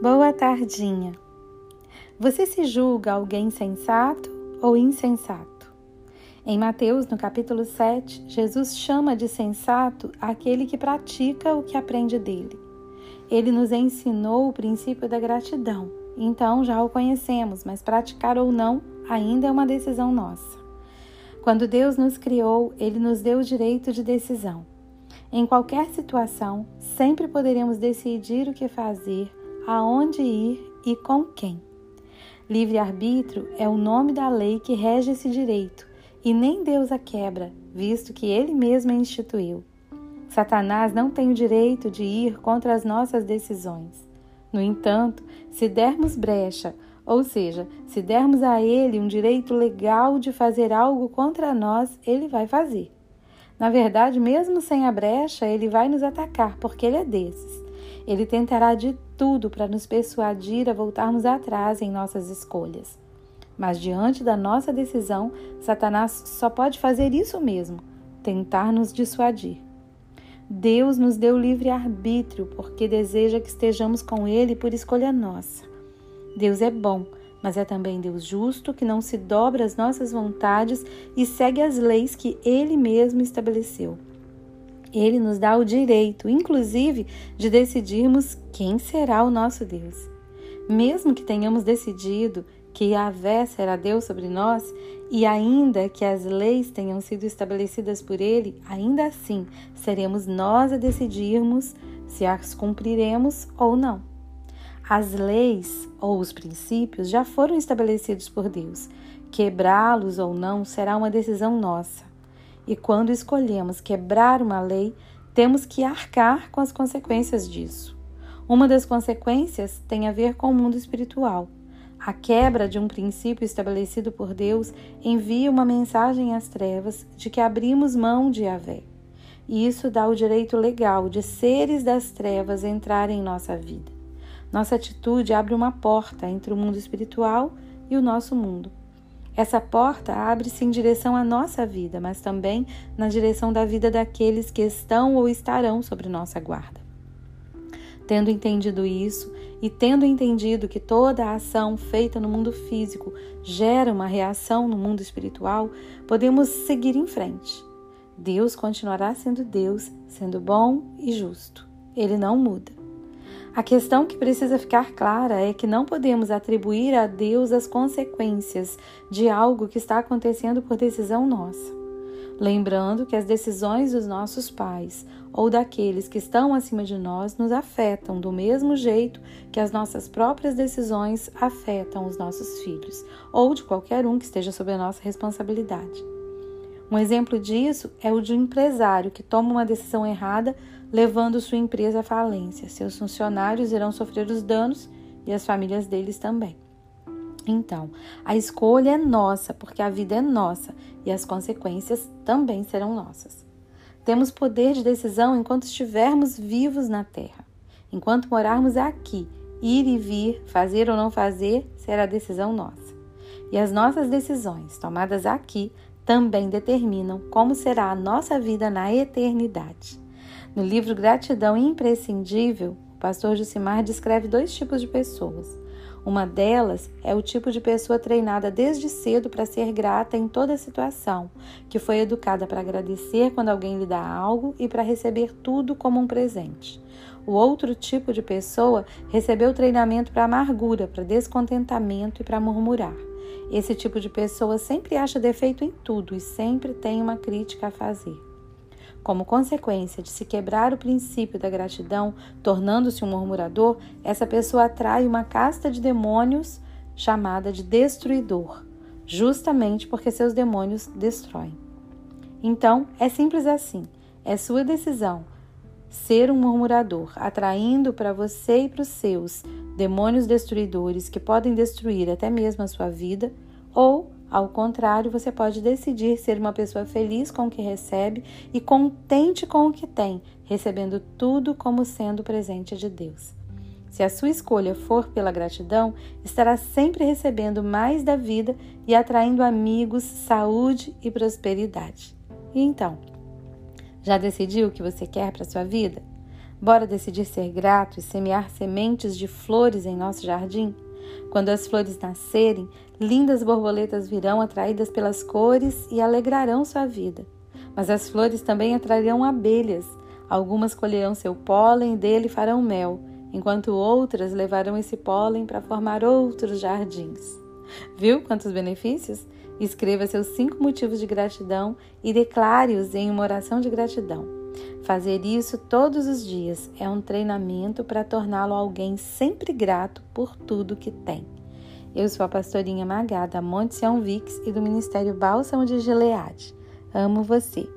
Boa tardinha. Você se julga alguém sensato ou insensato? Em Mateus, no capítulo 7, Jesus chama de sensato aquele que pratica o que aprende dele. Ele nos ensinou o princípio da gratidão, então já o conhecemos, mas praticar ou não ainda é uma decisão nossa. Quando Deus nos criou, ele nos deu o direito de decisão. Em qualquer situação, sempre poderemos decidir o que fazer aonde ir e com quem. Livre-arbítrio é o nome da lei que rege esse direito, e nem Deus a quebra, visto que ele mesmo a instituiu. Satanás não tem o direito de ir contra as nossas decisões. No entanto, se dermos brecha, ou seja, se dermos a ele um direito legal de fazer algo contra nós, ele vai fazer. Na verdade, mesmo sem a brecha, ele vai nos atacar, porque ele é desses. Ele tentará de tudo para nos persuadir a voltarmos atrás em nossas escolhas. Mas diante da nossa decisão, Satanás só pode fazer isso mesmo: tentar nos dissuadir. Deus nos deu livre arbítrio porque deseja que estejamos com Ele por escolha nossa. Deus é bom, mas é também Deus justo que não se dobra às nossas vontades e segue as leis que Ele mesmo estabeleceu. Ele nos dá o direito, inclusive, de decidirmos quem será o nosso Deus. Mesmo que tenhamos decidido que Yahvé será Deus sobre nós, e ainda que as leis tenham sido estabelecidas por Ele, ainda assim seremos nós a decidirmos se as cumpriremos ou não. As leis ou os princípios já foram estabelecidos por Deus. Quebrá-los ou não será uma decisão nossa. E quando escolhemos quebrar uma lei, temos que arcar com as consequências disso. Uma das consequências tem a ver com o mundo espiritual. A quebra de um princípio estabelecido por Deus envia uma mensagem às trevas de que abrimos mão de Yahvé. E isso dá o direito legal de seres das trevas entrarem em nossa vida. Nossa atitude abre uma porta entre o mundo espiritual e o nosso mundo. Essa porta abre-se em direção à nossa vida, mas também na direção da vida daqueles que estão ou estarão sobre nossa guarda. Tendo entendido isso e tendo entendido que toda ação feita no mundo físico gera uma reação no mundo espiritual, podemos seguir em frente. Deus continuará sendo Deus, sendo bom e justo. Ele não muda. A questão que precisa ficar clara é que não podemos atribuir a Deus as consequências de algo que está acontecendo por decisão nossa. Lembrando que as decisões dos nossos pais ou daqueles que estão acima de nós nos afetam do mesmo jeito que as nossas próprias decisões afetam os nossos filhos ou de qualquer um que esteja sob a nossa responsabilidade. Um exemplo disso é o de um empresário que toma uma decisão errada, levando sua empresa à falência. Seus funcionários irão sofrer os danos e as famílias deles também. Então, a escolha é nossa, porque a vida é nossa e as consequências também serão nossas. Temos poder de decisão enquanto estivermos vivos na Terra. Enquanto morarmos aqui, ir e vir, fazer ou não fazer, será decisão nossa. E as nossas decisões, tomadas aqui, também determinam como será a nossa vida na eternidade. No livro Gratidão Imprescindível, o pastor Jusimar descreve dois tipos de pessoas. Uma delas é o tipo de pessoa treinada desde cedo para ser grata em toda situação, que foi educada para agradecer quando alguém lhe dá algo e para receber tudo como um presente. O outro tipo de pessoa recebeu treinamento para amargura, para descontentamento e para murmurar. Esse tipo de pessoa sempre acha defeito em tudo e sempre tem uma crítica a fazer. Como consequência de se quebrar o princípio da gratidão, tornando-se um murmurador, essa pessoa atrai uma casta de demônios chamada de destruidor, justamente porque seus demônios destroem. Então, é simples assim. É sua decisão ser um murmurador, atraindo para você e para os seus demônios destruidores que podem destruir até mesmo a sua vida, ou, ao contrário, você pode decidir ser uma pessoa feliz com o que recebe e contente com o que tem, recebendo tudo como sendo presente de Deus. Se a sua escolha for pela gratidão, estará sempre recebendo mais da vida e atraindo amigos, saúde e prosperidade. E então, já decidiu o que você quer para sua vida? Bora decidir ser grato e semear sementes de flores em nosso jardim? Quando as flores nascerem, lindas borboletas virão atraídas pelas cores e alegrarão sua vida. Mas as flores também atrairão abelhas. Algumas colherão seu pólen e dele farão mel, enquanto outras levarão esse pólen para formar outros jardins. Viu quantos benefícios? Escreva seus cinco motivos de gratidão e declare-os em uma oração de gratidão. Fazer isso todos os dias é um treinamento para torná-lo alguém sempre grato por tudo que tem. Eu sou a pastorinha Magada Monte Sião Vix e do Ministério Bálsamo de Gileade. Amo você.